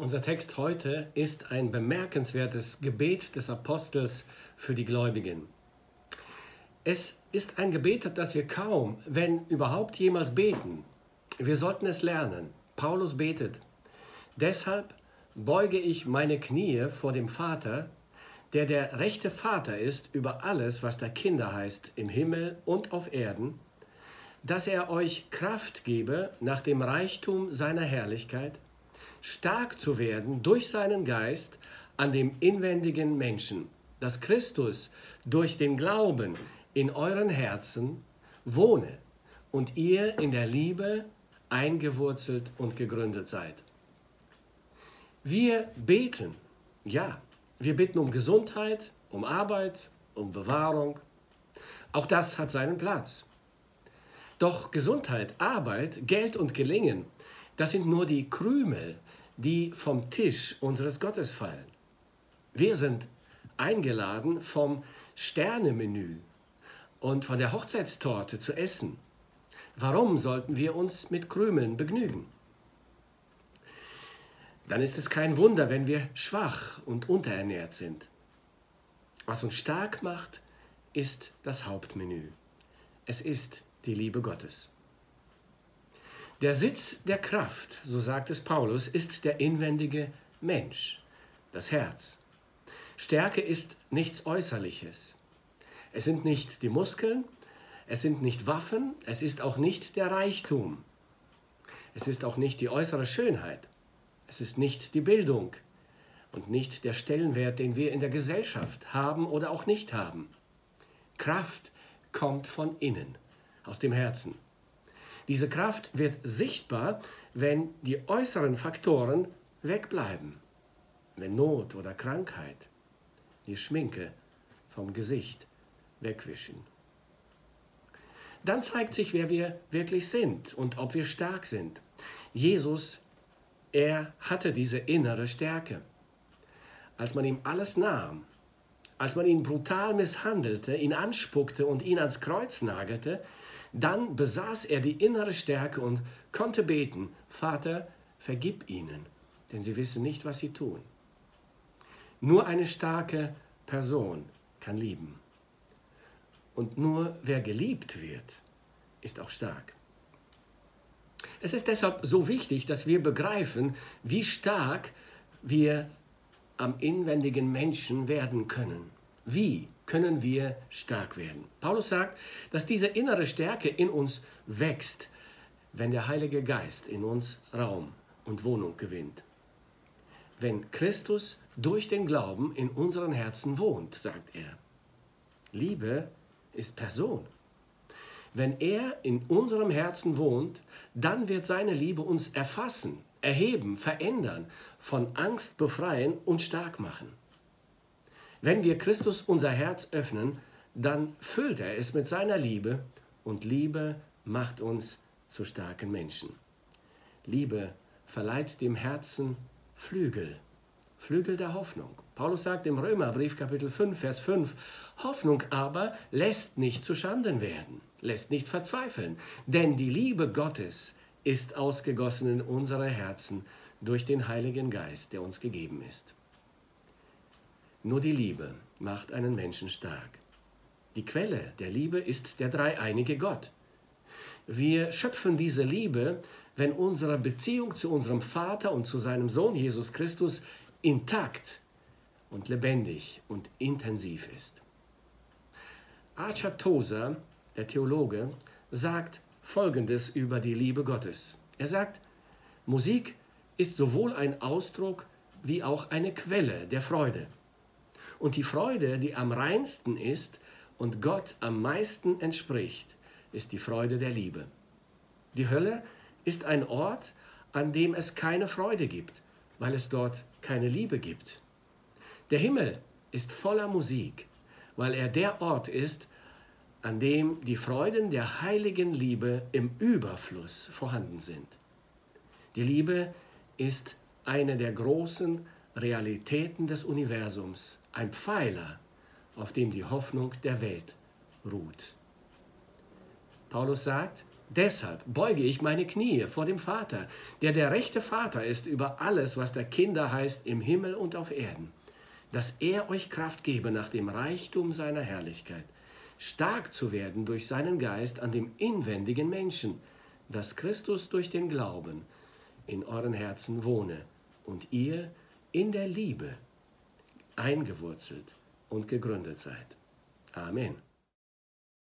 Unser Text heute ist ein bemerkenswertes Gebet des Apostels für die Gläubigen. Es ist ein Gebet, das wir kaum, wenn überhaupt jemals beten. Wir sollten es lernen. Paulus betet. Deshalb beuge ich meine Knie vor dem Vater, der der rechte Vater ist über alles, was da Kinder heißt, im Himmel und auf Erden, dass er euch Kraft gebe nach dem Reichtum seiner Herrlichkeit, stark zu werden durch seinen Geist an dem inwendigen Menschen, dass Christus durch den Glauben in euren Herzen wohne und ihr in der Liebe eingewurzelt und gegründet seid. Wir beten, ja, wir bitten um Gesundheit, um Arbeit, um Bewahrung. Auch das hat seinen Platz. Doch Gesundheit, Arbeit, Geld und Gelingen, das sind nur die Krümel die vom Tisch unseres Gottes fallen. Wir sind eingeladen, vom Sternemenü und von der Hochzeitstorte zu essen. Warum sollten wir uns mit Krümeln begnügen? Dann ist es kein Wunder, wenn wir schwach und unterernährt sind. Was uns stark macht, ist das Hauptmenü. Es ist die Liebe Gottes. Der Sitz der Kraft, so sagt es Paulus, ist der inwendige Mensch, das Herz. Stärke ist nichts Äußerliches. Es sind nicht die Muskeln, es sind nicht Waffen, es ist auch nicht der Reichtum. Es ist auch nicht die äußere Schönheit. Es ist nicht die Bildung und nicht der Stellenwert, den wir in der Gesellschaft haben oder auch nicht haben. Kraft kommt von innen, aus dem Herzen. Diese Kraft wird sichtbar, wenn die äußeren Faktoren wegbleiben. Wenn Not oder Krankheit die Schminke vom Gesicht wegwischen. Dann zeigt sich, wer wir wirklich sind und ob wir stark sind. Jesus, er hatte diese innere Stärke. Als man ihm alles nahm, als man ihn brutal misshandelte, ihn anspuckte und ihn ans Kreuz nagelte, dann besaß er die innere Stärke und konnte beten, Vater, vergib ihnen, denn sie wissen nicht, was sie tun. Nur eine starke Person kann lieben. Und nur wer geliebt wird, ist auch stark. Es ist deshalb so wichtig, dass wir begreifen, wie stark wir am inwendigen Menschen werden können. Wie können wir stark werden? Paulus sagt, dass diese innere Stärke in uns wächst, wenn der Heilige Geist in uns Raum und Wohnung gewinnt. Wenn Christus durch den Glauben in unseren Herzen wohnt, sagt er. Liebe ist Person. Wenn er in unserem Herzen wohnt, dann wird seine Liebe uns erfassen, erheben, verändern, von Angst befreien und stark machen. Wenn wir Christus unser Herz öffnen, dann füllt er es mit seiner Liebe und Liebe macht uns zu starken Menschen. Liebe verleiht dem Herzen Flügel, Flügel der Hoffnung. Paulus sagt im Römerbrief Kapitel 5, Vers 5, Hoffnung aber lässt nicht zu Schanden werden, lässt nicht verzweifeln, denn die Liebe Gottes ist ausgegossen in unsere Herzen durch den Heiligen Geist, der uns gegeben ist. Nur die Liebe macht einen Menschen stark. Die Quelle der Liebe ist der dreieinige Gott. Wir schöpfen diese Liebe, wenn unsere Beziehung zu unserem Vater und zu seinem Sohn Jesus Christus intakt und lebendig und intensiv ist. Archer Tozer, der Theologe, sagt Folgendes über die Liebe Gottes. Er sagt, Musik ist sowohl ein Ausdruck wie auch eine Quelle der Freude. Und die Freude, die am reinsten ist und Gott am meisten entspricht, ist die Freude der Liebe. Die Hölle ist ein Ort, an dem es keine Freude gibt, weil es dort keine Liebe gibt. Der Himmel ist voller Musik, weil er der Ort ist, an dem die Freuden der heiligen Liebe im Überfluss vorhanden sind. Die Liebe ist eine der großen Realitäten des Universums ein Pfeiler, auf dem die Hoffnung der Welt ruht. Paulus sagt, Deshalb beuge ich meine Knie vor dem Vater, der der rechte Vater ist über alles, was der Kinder heißt im Himmel und auf Erden, dass er euch Kraft gebe nach dem Reichtum seiner Herrlichkeit, stark zu werden durch seinen Geist an dem inwendigen Menschen, dass Christus durch den Glauben in euren Herzen wohne und ihr in der Liebe eingewurzelt und gegründet seid. Amen.